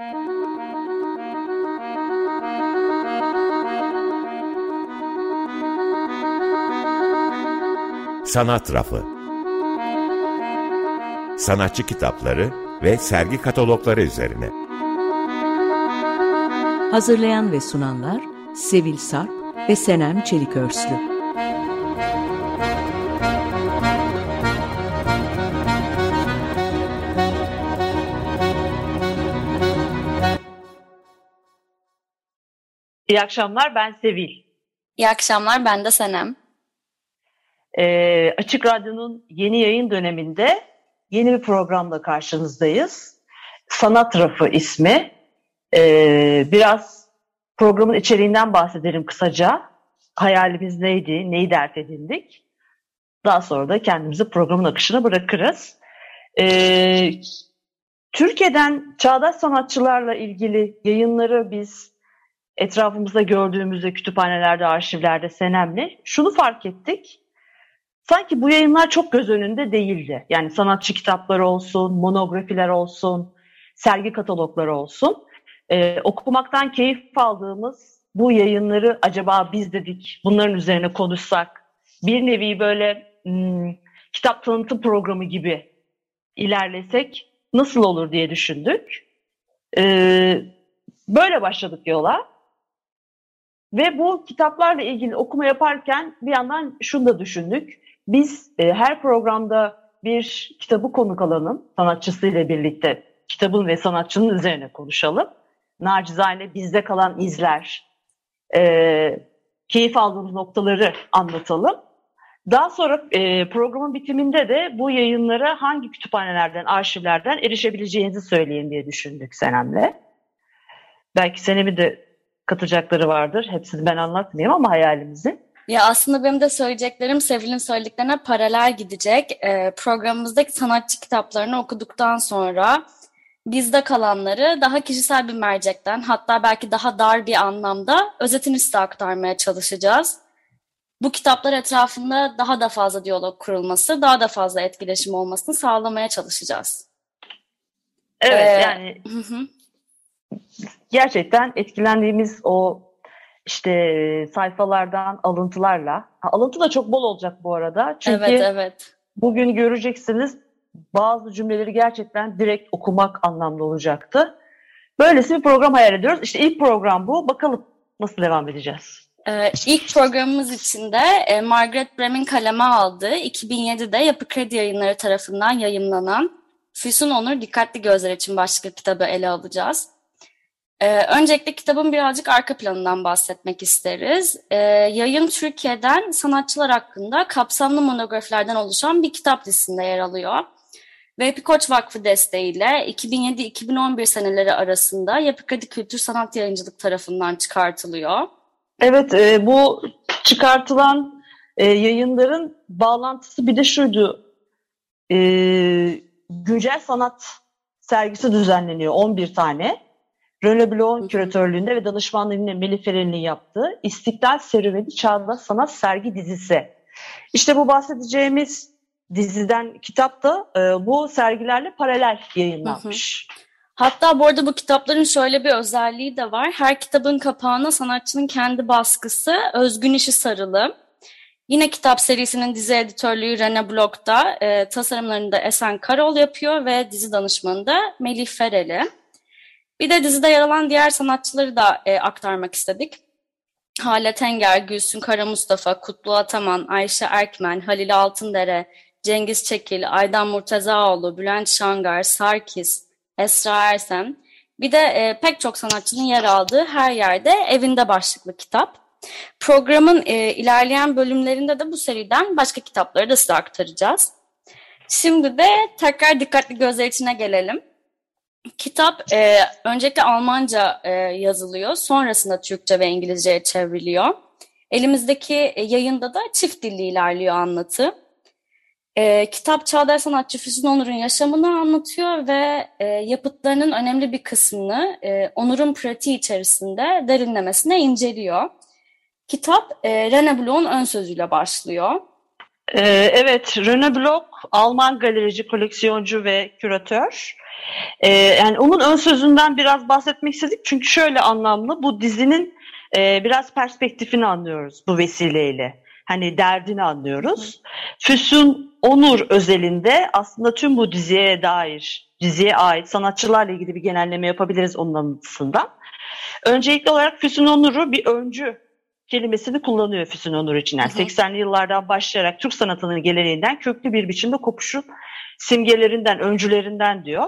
Sanat Rafı Sanatçı kitapları ve sergi katalogları üzerine. Hazırlayan ve sunanlar Sevil Sarp ve Senem Çelikörslü İyi akşamlar, ben Sevil. İyi akşamlar, ben de Senem. Ee, Açık Radyo'nun yeni yayın döneminde yeni bir programla karşınızdayız. Sanat Rafı ismi. Ee, biraz programın içeriğinden bahsedelim kısaca. Hayalimiz neydi, neyi dert edindik? Daha sonra da kendimizi programın akışına bırakırız. Ee, Türkiye'den çağdaş sanatçılarla ilgili yayınları biz etrafımızda gördüğümüzde kütüphanelerde, arşivlerde Senem'le şunu fark ettik. Sanki bu yayınlar çok göz önünde değildi. Yani sanatçı kitapları olsun, monografiler olsun, sergi katalogları olsun. Ee, okumaktan keyif aldığımız bu yayınları acaba biz dedik bunların üzerine konuşsak. Bir nevi böyle hmm, kitap tanıtım programı gibi ilerlesek nasıl olur diye düşündük. Ee, böyle başladık yola. Ve bu kitaplarla ilgili okuma yaparken bir yandan şunu da düşündük. Biz e, her programda bir kitabı konuk alanın sanatçısıyla birlikte kitabın ve sanatçının üzerine konuşalım. Nacizane bizde kalan izler, e, keyif aldığımız noktaları anlatalım. Daha sonra e, programın bitiminde de bu yayınlara hangi kütüphanelerden, arşivlerden erişebileceğinizi söyleyin diye düşündük Senem'le. Belki Senem'i de katacakları vardır. Hepsini ben anlatmayayım ama hayalimizi. Ya aslında benim de söyleyeceklerim Sevil'in söylediklerine paralel gidecek. E, programımızdaki sanatçı kitaplarını okuduktan sonra bizde kalanları daha kişisel bir mercekten hatta belki daha dar bir anlamda özetini size aktarmaya çalışacağız. Bu kitaplar etrafında daha da fazla diyalog kurulması, daha da fazla etkileşim olmasını sağlamaya çalışacağız. Evet ee, yani hı hı. Gerçekten etkilendiğimiz o işte sayfalardan alıntılarla. Ha, alıntı da çok bol olacak bu arada. Çünkü evet, evet. bugün göreceksiniz bazı cümleleri gerçekten direkt okumak anlamlı olacaktı. Böylesi bir program hayal ediyoruz. İşte ilk program bu. Bakalım nasıl devam edeceğiz. Ee, ilk programımız içinde e, Margaret Brem'in kaleme aldığı 2007'de Yapı Kredi Yayınları tarafından yayınlanan Füsun Onur Dikkatli Gözler için başlıklı kitabı ele alacağız. Ee, öncelikle kitabın birazcık arka planından bahsetmek isteriz. Ee, yayın Türkiye'den sanatçılar hakkında kapsamlı monografilerden oluşan bir kitap listesinde yer alıyor. Ve Yapı Koç Vakfı desteğiyle 2007-2011 seneleri arasında Yapı Kredi Kültür Sanat Yayıncılık tarafından çıkartılıyor. Evet, e, bu çıkartılan e, yayınların bağlantısı bir de şuydu. E, güncel sanat sergisi düzenleniyor 11 tane. Rene Blon küratörlüğünde ve danışmanlığıyla Melih Feren'in yaptığı İstiklal Serüveni Çağdaş Sanat Sergi dizisi. İşte bu bahsedeceğimiz diziden kitap da e, bu sergilerle paralel yayınlanmış. Hı hı. Hatta bu arada bu kitapların şöyle bir özelliği de var. Her kitabın kapağına sanatçının kendi baskısı, özgün işi sarılı. Yine kitap serisinin dizi editörlüğü Rene Block'ta, e, tasarımlarını da Esen Karol yapıyor ve dizi danışmanı da Melih Fereli. Bir de dizide yer alan diğer sanatçıları da e, aktarmak istedik. Hale Tenger, Gülsün Kara Mustafa, Kutlu Ataman, Ayşe Erkmen, Halil Altındere, Cengiz Çekil, Aydan Murtazaoğlu, Bülent Şangar, Sarkis, Esra Ersen. Bir de e, pek çok sanatçının yer aldığı her yerde evinde başlıklı kitap. Programın e, ilerleyen bölümlerinde de bu seriden başka kitapları da size aktaracağız. Şimdi de tekrar dikkatli gözler içine gelelim. Kitap e, öncelikle Almanca e, yazılıyor, sonrasında Türkçe ve İngilizceye çevriliyor. Elimizdeki e, yayında da çift dilli ilerliyor anlatı. E, kitap çağdaş sanatçı Füsun Onur'un yaşamını anlatıyor ve e, yapıtlarının önemli bir kısmını e, Onur'un pratiği içerisinde derinlemesine inceliyor. Kitap e, Rene Bloch'un ön sözüyle başlıyor. Ee, evet, Rene Bloch Alman galerici, koleksiyoncu ve küratör. E, yani onun ön sözünden biraz bahsetmek istedik. Çünkü şöyle anlamlı bu dizinin e, biraz perspektifini anlıyoruz bu vesileyle. Hani derdini anlıyoruz. Füsun Onur özelinde aslında tüm bu diziye dair, diziye ait sanatçılarla ilgili bir genelleme yapabiliriz onun anlatısından. Öncelikli olarak Füsun Onur'u bir öncü kelimesini kullanıyor Füsun Onur için. Yani 80'li yıllardan başlayarak Türk sanatının geleneğinden köklü bir biçimde kopuşun simgelerinden, öncülerinden diyor.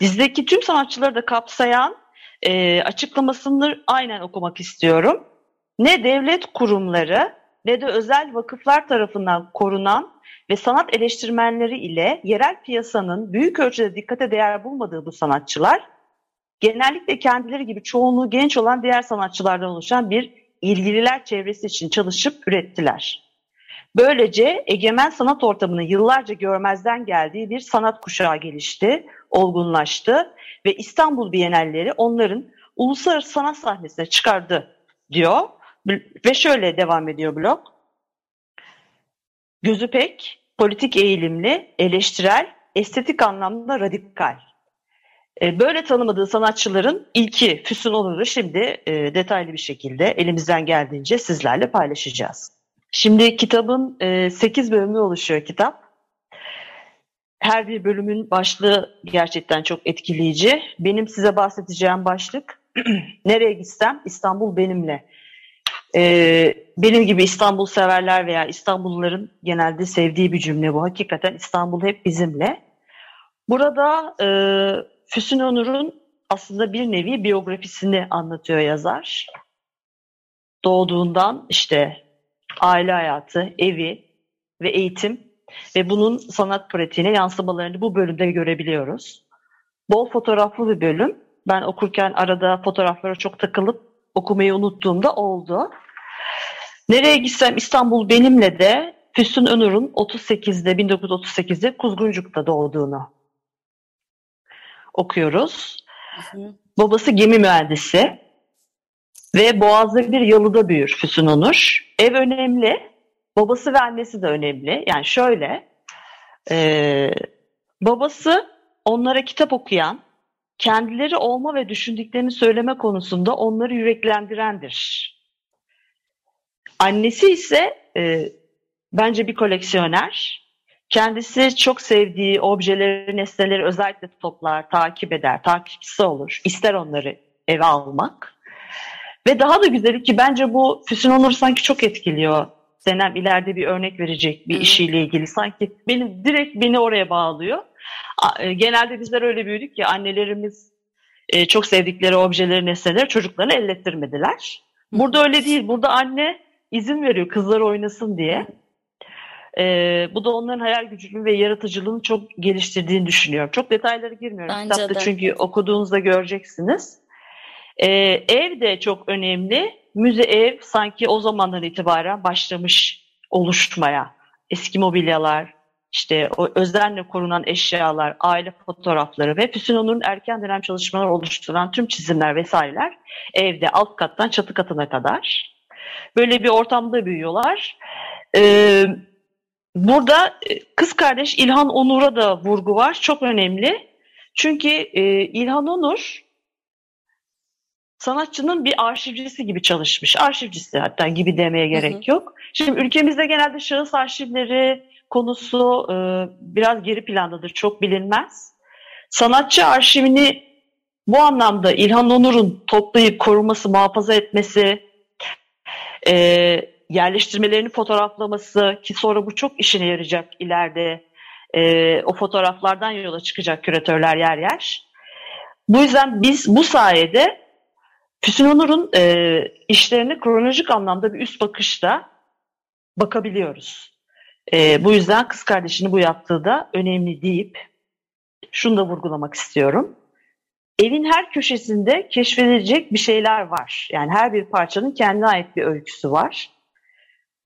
Dizideki tüm sanatçıları da kapsayan e, açıklamasını aynen okumak istiyorum. Ne devlet kurumları ne de özel vakıflar tarafından korunan ve sanat eleştirmenleri ile yerel piyasanın büyük ölçüde dikkate değer bulmadığı bu sanatçılar genellikle kendileri gibi çoğunluğu genç olan diğer sanatçılardan oluşan bir ilgililer çevresi için çalışıp ürettiler. Böylece egemen sanat ortamının yıllarca görmezden geldiği bir sanat kuşağı gelişti, olgunlaştı ve İstanbul Bienalleri onların uluslararası sanat sahnesine çıkardı diyor. Ve şöyle devam ediyor blog. Gözü pek, politik eğilimli, eleştirel, estetik anlamda radikal. E, böyle tanımadığı sanatçıların ilki Füsun Onur'u şimdi e, detaylı bir şekilde elimizden geldiğince sizlerle paylaşacağız. Şimdi kitabın e, 8 bölümü oluşuyor kitap. Her bir bölümün başlığı gerçekten çok etkileyici. Benim size bahsedeceğim başlık Nereye gitsem İstanbul benimle. Ee, benim gibi İstanbul severler veya İstanbulluların genelde sevdiği bir cümle bu. Hakikaten İstanbul hep bizimle. Burada e, Füsun Onur'un aslında bir nevi biyografisini anlatıyor yazar. Doğduğundan işte aile hayatı, evi ve eğitim ve bunun sanat pratiğine yansımalarını bu bölümde görebiliyoruz. Bol fotoğraflı bir bölüm. Ben okurken arada fotoğraflara çok takılıp okumayı unuttuğumda oldu. Nereye gitsem İstanbul benimle de Füsun Önur'un 38'de 1938'de Kuzguncuk'ta doğduğunu okuyoruz. Hı hı. Babası gemi mühendisi ve Boğaz'da bir yalıda büyür Füsun Onur. Ev önemli, babası ve annesi de önemli. Yani şöyle, e, babası onlara kitap okuyan, kendileri olma ve düşündüklerini söyleme konusunda onları yüreklendirendir. Annesi ise e, bence bir koleksiyoner. Kendisi çok sevdiği objeleri, nesneleri özellikle toplar, takip eder, takipçisi olur. İster onları eve almak. Ve daha da güzeli ki bence bu Füsun Onur sanki çok etkiliyor. Senem ileride bir örnek verecek bir işiyle ilgili. Sanki beni direkt beni oraya bağlıyor. E, genelde bizler öyle büyüdük ki annelerimiz e, çok sevdikleri objeleri, nesneleri çocuklarına ellettirmediler. Burada öyle değil. Burada anne izin veriyor kızlar oynasın diye. Ee, bu da onların hayal gücünü ve yaratıcılığını çok geliştirdiğini düşünüyorum. Çok detaylara girmiyorum Bence kitapta de. çünkü okuduğunuzda göreceksiniz. Ee, ev de çok önemli. Müze ev sanki o zamandan itibaren başlamış oluşmaya. Eski mobilyalar, işte o özenle korunan eşyalar, aile fotoğrafları ve Füsun Onur'un erken dönem çalışmaları oluşturan tüm çizimler vesaireler evde alt kattan çatı katına kadar. Böyle bir ortamda büyüyorlar. Ee, burada e, kız kardeş İlhan Onur'a da vurgu var. Çok önemli. Çünkü e, İlhan Onur sanatçının bir arşivcisi gibi çalışmış. Arşivcisi hatta gibi demeye gerek hı hı. yok. Şimdi ülkemizde genelde şahıs arşivleri konusu e, biraz geri plandadır. Çok bilinmez. Sanatçı arşivini bu anlamda İlhan Onur'un toplayıp koruması, muhafaza etmesi, e, yerleştirmelerini fotoğraflaması ki sonra bu çok işine yarayacak ileride e, o fotoğraflardan yola çıkacak küratörler yer yer. Bu yüzden biz bu sayede Füsun Onur'un e, işlerini kronolojik anlamda bir üst bakışta bakabiliyoruz. E, bu yüzden kız kardeşini bu yaptığı da önemli deyip şunu da vurgulamak istiyorum. Evin her köşesinde keşfedilecek bir şeyler var. Yani her bir parçanın kendine ait bir öyküsü var.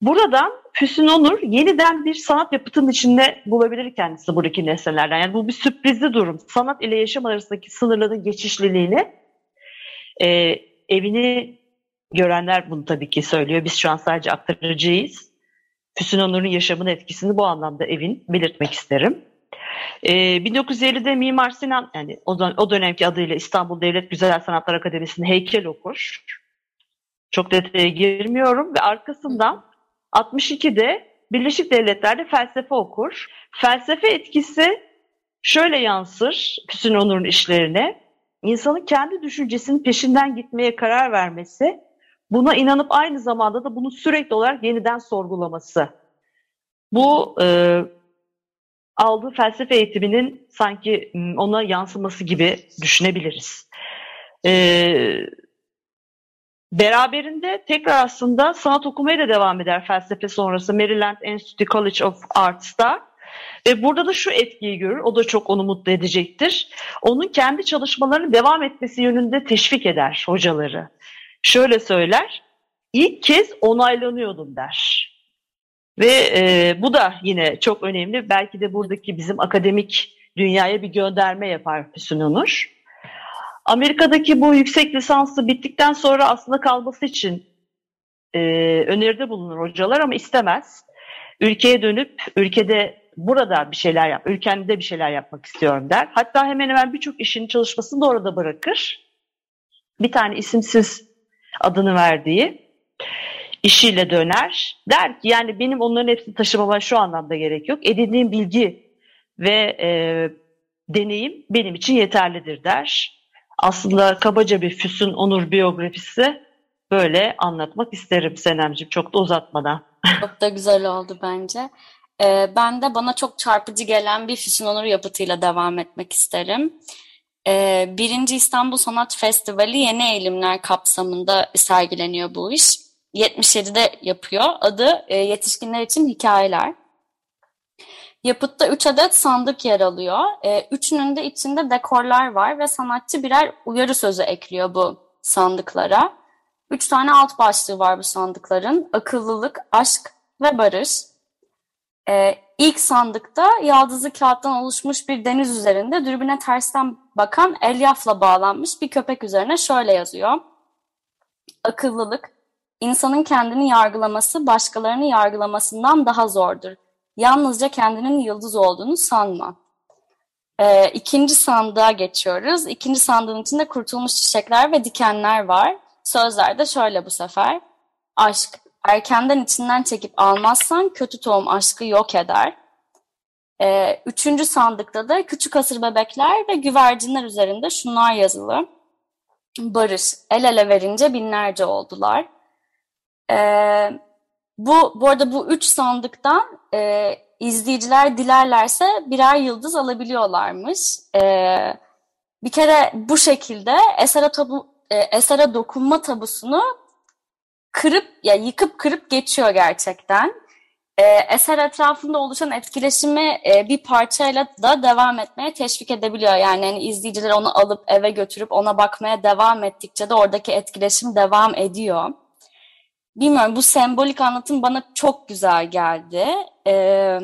Buradan Füsun Onur yeniden bir sanat yapıtının içinde bulabilir kendisi buradaki nesnelerden. Yani bu bir sürprizli durum. Sanat ile yaşam arasındaki sınırların geçişliliğini e, evini görenler bunu tabii ki söylüyor. Biz şu an sadece aktarıcıyız. Füsun Onur'un yaşamın etkisini bu anlamda evin belirtmek isterim. Ee, 1950'de Mimar Sinan, yani o, o dönemki adıyla İstanbul Devlet Güzel Sanatlar Akademisi'nde heykel okur. Çok detaya girmiyorum ve arkasından 62'de Birleşik Devletler'de felsefe okur. Felsefe etkisi şöyle yansır Füsun Onur'un işlerine. İnsanın kendi düşüncesinin peşinden gitmeye karar vermesi, buna inanıp aynı zamanda da bunu sürekli olarak yeniden sorgulaması. Bu e, aldığı felsefe eğitiminin sanki ona yansıması gibi düşünebiliriz. E, Beraberinde tekrar aslında sanat okumaya da devam eder felsefe sonrası Maryland Institute College of Arts'ta. Ve burada da şu etkiyi görür, o da çok onu mutlu edecektir. Onun kendi çalışmalarını devam etmesi yönünde teşvik eder hocaları. Şöyle söyler, ilk kez onaylanıyordum der. Ve e, bu da yine çok önemli. Belki de buradaki bizim akademik dünyaya bir gönderme yapar Füsun Onur. Amerika'daki bu yüksek lisansı bittikten sonra aslında kalması için e, öneride bulunur hocalar ama istemez. Ülkeye dönüp ülkede burada bir şeyler yap, ülkemde bir şeyler yapmak istiyorum der. Hatta hemen hemen birçok işini çalışmasını da orada bırakır. Bir tane isimsiz adını verdiği işiyle döner. Der ki yani benim onların hepsini taşımama şu anlamda gerek yok. Edindiğim bilgi ve e, deneyim benim için yeterlidir der aslında kabaca bir Füsun Onur biyografisi böyle anlatmak isterim Senemciğim çok da uzatmadan. Çok da güzel oldu bence. Ee, ben de bana çok çarpıcı gelen bir Füsun Onur yapıtıyla devam etmek isterim. Ee, Birinci İstanbul Sanat Festivali Yeni Eğilimler kapsamında sergileniyor bu iş. 77'de yapıyor. Adı e, Yetişkinler için Hikayeler. Yapıtta 3 adet sandık yer alıyor. E, üçünün de içinde dekorlar var ve sanatçı birer uyarı sözü ekliyor bu sandıklara. Üç tane alt başlığı var bu sandıkların. Akıllılık, aşk ve barış. E, ilk sandıkta yaldızlı kağıttan oluşmuş bir deniz üzerinde dürbüne tersten bakan elyafla bağlanmış bir köpek üzerine şöyle yazıyor. Akıllılık, insanın kendini yargılaması başkalarını yargılamasından daha zordur yalnızca kendinin yıldız olduğunu sanma. Ee, ikinci sandığa geçiyoruz. İkinci sandığın içinde kurtulmuş çiçekler ve dikenler var. Sözler de şöyle bu sefer. Aşk, erkenden içinden çekip almazsan kötü tohum aşkı yok eder. Ee, üçüncü sandıkta da küçük asır bebekler ve güvercinler üzerinde şunlar yazılı. Barış, el ele verince binlerce oldular. Ee, bu, bu arada bu üç sandıktan e, izleyiciler dilerlerse birer yıldız alabiliyorlarmış. E, bir kere bu şekilde esere, tabu, e, esere dokunma tabusunu kırıp ya yıkıp kırıp geçiyor gerçekten. E, eser etrafında oluşan etkileşimi e, bir parçayla da devam etmeye teşvik edebiliyor. Yani hani izleyiciler onu alıp eve götürüp ona bakmaya devam ettikçe de oradaki etkileşim devam ediyor bilmiyorum bu sembolik anlatım bana çok güzel geldi. Ee,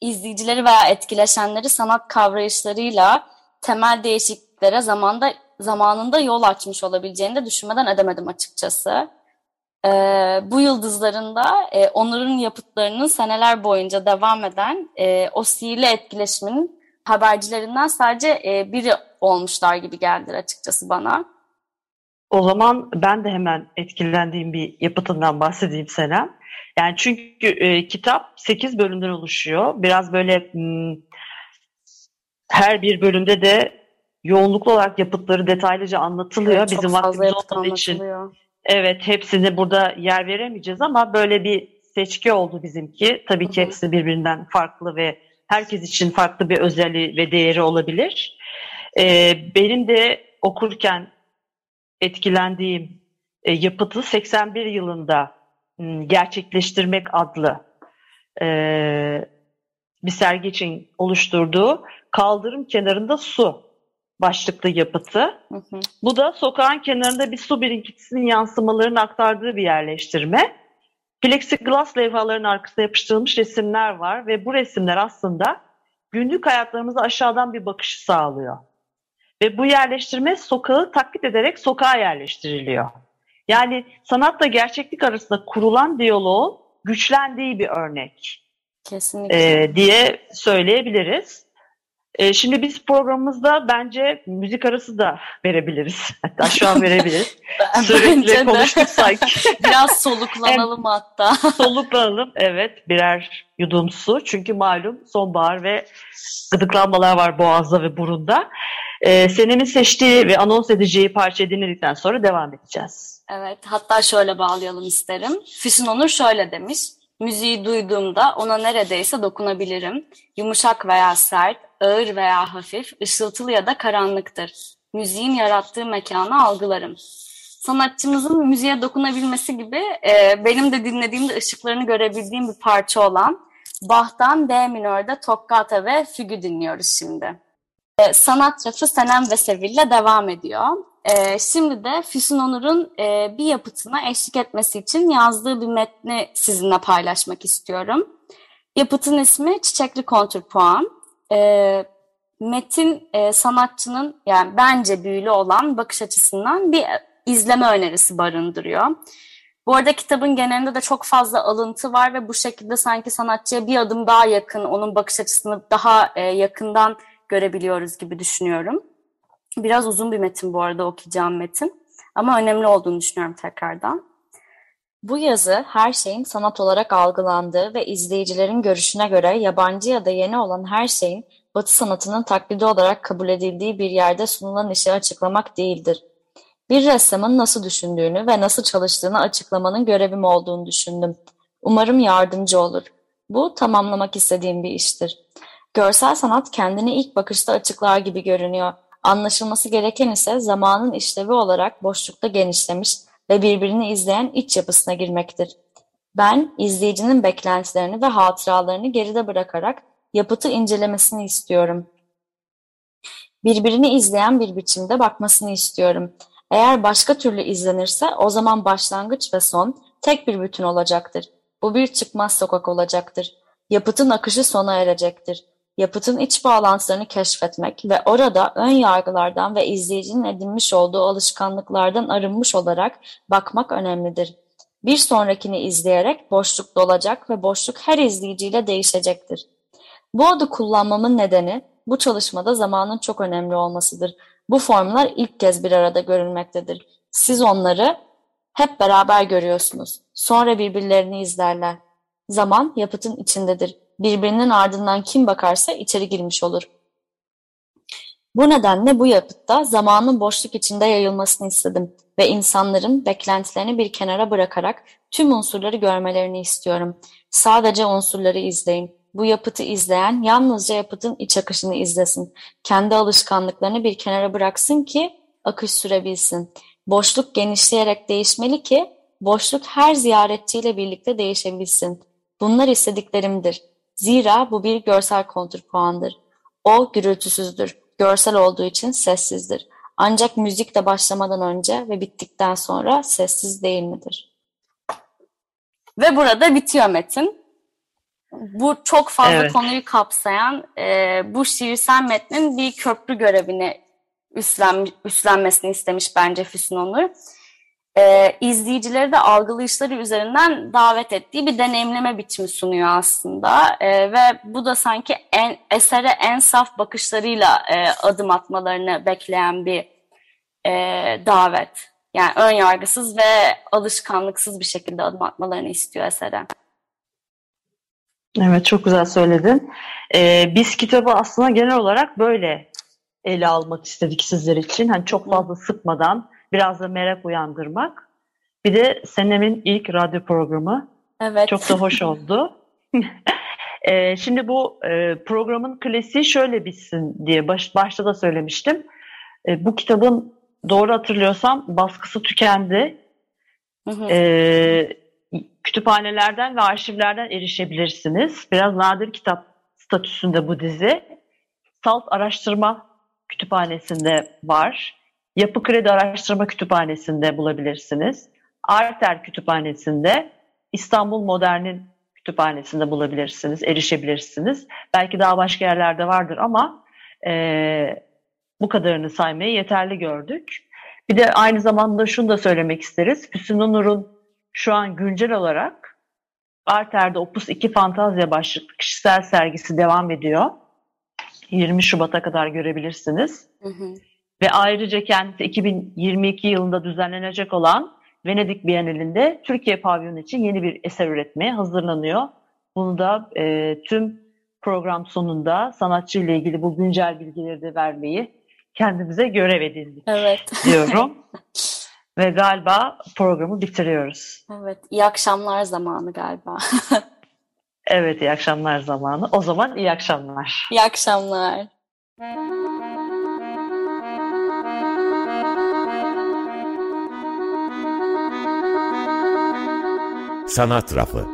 izleyicileri veya etkileşenleri sanat kavrayışlarıyla temel değişikliklere zamanda zamanında yol açmış olabileceğini de düşünmeden edemedim açıkçası. Ee, bu yıldızların da e, Onur'un yapıtlarının seneler boyunca devam eden e, o sihirli etkileşimin habercilerinden sadece e, biri olmuşlar gibi geldi açıkçası bana. O zaman ben de hemen etkilendiğim bir yapıtından bahsedeyim Senem. Yani çünkü e, kitap 8 bölümden oluşuyor. Biraz böyle m, hmm, her bir bölümde de yoğunluklu olarak yapıtları detaylıca anlatılıyor. Evet, Bizim vaktimiz olmadığı için evet hepsini burada yer veremeyeceğiz ama böyle bir seçki oldu bizimki. Tabii ki hepsi birbirinden farklı ve herkes için farklı bir özelliği ve değeri olabilir. Ee, benim de okurken etkilendiğim e, yapıtı 81 yılında m, gerçekleştirmek adlı e, bir sergi için oluşturduğu Kaldırım Kenarında Su başlıklı yapıtı. Hı hı. Bu da sokağın kenarında bir su birikintisinin yansımalarını aktardığı bir yerleştirme. Plexiglas levhaların arkasına yapıştırılmış resimler var ve bu resimler aslında günlük hayatlarımıza aşağıdan bir bakışı sağlıyor. Ve bu yerleştirme sokağı taklit ederek sokağa yerleştiriliyor. Yani sanatla gerçeklik arasında kurulan diyaloğun güçlendiği bir örnek. Kesinlikle. E, diye söyleyebiliriz. E, şimdi biz programımızda bence müzik arası da verebiliriz. Hatta şu an verebiliriz. Sürekli konuştuk sanki. Biraz soluklanalım hatta. soluklanalım evet birer yudum su. Çünkü malum sonbahar ve gıdıklanmalar var boğazda ve burunda. Ee, Senem'in seçtiği ve anons edeceği parça dinledikten sonra devam edeceğiz. Evet hatta şöyle bağlayalım isterim. Füsun Onur şöyle demiş. Müziği duyduğumda ona neredeyse dokunabilirim. Yumuşak veya sert, ağır veya hafif, ışıltılı ya da karanlıktır. Müziğin yarattığı mekanı algılarım. Sanatçımızın müziğe dokunabilmesi gibi e, benim de dinlediğimde ışıklarını görebildiğim bir parça olan Bach'tan D minörde Toccata ve Fügü dinliyoruz şimdi. E, sanat rafı Senem ve Sevil'le devam ediyor. E, şimdi de Füsun Onur'un e, bir yapıtına eşlik etmesi için yazdığı bir metni sizinle paylaşmak istiyorum. Yapıtın ismi Çiçekli Kontrpuan. E, metin e, sanatçının yani bence büyülü olan bakış açısından bir izleme önerisi barındırıyor. Bu arada kitabın genelinde de çok fazla alıntı var ve bu şekilde sanki sanatçıya bir adım daha yakın, onun bakış açısını daha e, yakından görebiliyoruz gibi düşünüyorum. Biraz uzun bir metin bu arada okuyacağım metin ama önemli olduğunu düşünüyorum tekrardan. Bu yazı her şeyin sanat olarak algılandığı ve izleyicilerin görüşüne göre yabancı ya da yeni olan her şeyin Batı sanatının taklidi olarak kabul edildiği bir yerde sunulan işi açıklamak değildir. Bir ressamın nasıl düşündüğünü ve nasıl çalıştığını açıklamanın görevim olduğunu düşündüm. Umarım yardımcı olur. Bu tamamlamak istediğim bir iştir. Görsel sanat kendini ilk bakışta açıklar gibi görünüyor. Anlaşılması gereken ise zamanın işlevi olarak boşlukta genişlemiş ve birbirini izleyen iç yapısına girmektir. Ben izleyicinin beklentilerini ve hatıralarını geride bırakarak yapıtı incelemesini istiyorum. Birbirini izleyen bir biçimde bakmasını istiyorum. Eğer başka türlü izlenirse o zaman başlangıç ve son tek bir bütün olacaktır. Bu bir çıkmaz sokak olacaktır. Yapıtın akışı sona erecektir. Yapıtın iç bağlantılarını keşfetmek ve orada ön yargılardan ve izleyicinin edinmiş olduğu alışkanlıklardan arınmış olarak bakmak önemlidir. Bir sonrakini izleyerek boşluk dolacak ve boşluk her izleyiciyle değişecektir. Bu adı kullanmamın nedeni bu çalışmada zamanın çok önemli olmasıdır. Bu formlar ilk kez bir arada görülmektedir. Siz onları hep beraber görüyorsunuz. Sonra birbirlerini izlerler. Zaman yapıtın içindedir. Birbirinin ardından kim bakarsa içeri girmiş olur. Bu nedenle bu yapıtta zamanın boşluk içinde yayılmasını istedim ve insanların beklentilerini bir kenara bırakarak tüm unsurları görmelerini istiyorum. Sadece unsurları izleyin. Bu yapıtı izleyen yalnızca yapıtın iç akışını izlesin. Kendi alışkanlıklarını bir kenara bıraksın ki akış sürebilsin. Boşluk genişleyerek değişmeli ki boşluk her ziyaretçiyle birlikte değişebilsin. Bunlar istediklerimdir. Zira bu bir görsel kontrpuandır. O gürültüsüzdür. Görsel olduğu için sessizdir. Ancak müzik de başlamadan önce ve bittikten sonra sessiz değil midir? Ve burada bitiyor metin bu çok fazla evet. konuyu kapsayan e, bu şiirsel metnin bir köprü görevini üstlen, üstlenmesini istemiş bence Füsun Onur. E, izleyicileri de algılayışları üzerinden davet ettiği bir deneyimleme biçimi sunuyor aslında. E, ve bu da sanki en, esere en saf bakışlarıyla e, adım atmalarını bekleyen bir e, davet. Yani ön yargısız ve alışkanlıksız bir şekilde adım atmalarını istiyor esere. Evet çok güzel söyledin. Ee, biz kitabı aslında genel olarak böyle ele almak istedik sizler için. Hani çok fazla sıkmadan biraz da merak uyandırmak. Bir de Senem'in ilk radyo programı. Evet. Çok da hoş oldu. ee, şimdi bu e, programın klasiği şöyle bitsin diye baş, başta da söylemiştim. E, bu kitabın doğru hatırlıyorsam baskısı tükendi. Hı hı. E, kütüphanelerden ve arşivlerden erişebilirsiniz. Biraz nadir kitap statüsünde bu dizi. Salt Araştırma Kütüphanesi'nde var. Yapı Kredi Araştırma Kütüphanesi'nde bulabilirsiniz. Arter Kütüphanesi'nde, İstanbul Modern'in kütüphanesinde bulabilirsiniz, erişebilirsiniz. Belki daha başka yerlerde vardır ama e, bu kadarını saymayı yeterli gördük. Bir de aynı zamanda şunu da söylemek isteriz. Füsun Nur'un şu an güncel olarak Arter'de Opus 2 Fantazya başlıklı kişisel sergisi devam ediyor. 20 Şubat'a kadar görebilirsiniz. Hı hı. Ve ayrıca kendisi 2022 yılında düzenlenecek olan Venedik Bienalinde Türkiye pavyonu için yeni bir eser üretmeye hazırlanıyor. Bunu da e, tüm program sonunda sanatçı ile ilgili bu güncel bilgileri de vermeyi kendimize görev edindik evet. diyorum. Ve galiba programı bitiriyoruz. Evet, iyi akşamlar zamanı galiba. evet, iyi akşamlar zamanı. O zaman iyi akşamlar. İyi akşamlar. Sanat Rafı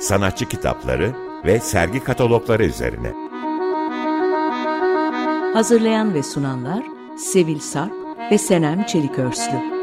Sanatçı kitapları ve sergi katalogları üzerine. Hazırlayan ve sunanlar Sevil Sarp ve Senem Çelikörslü.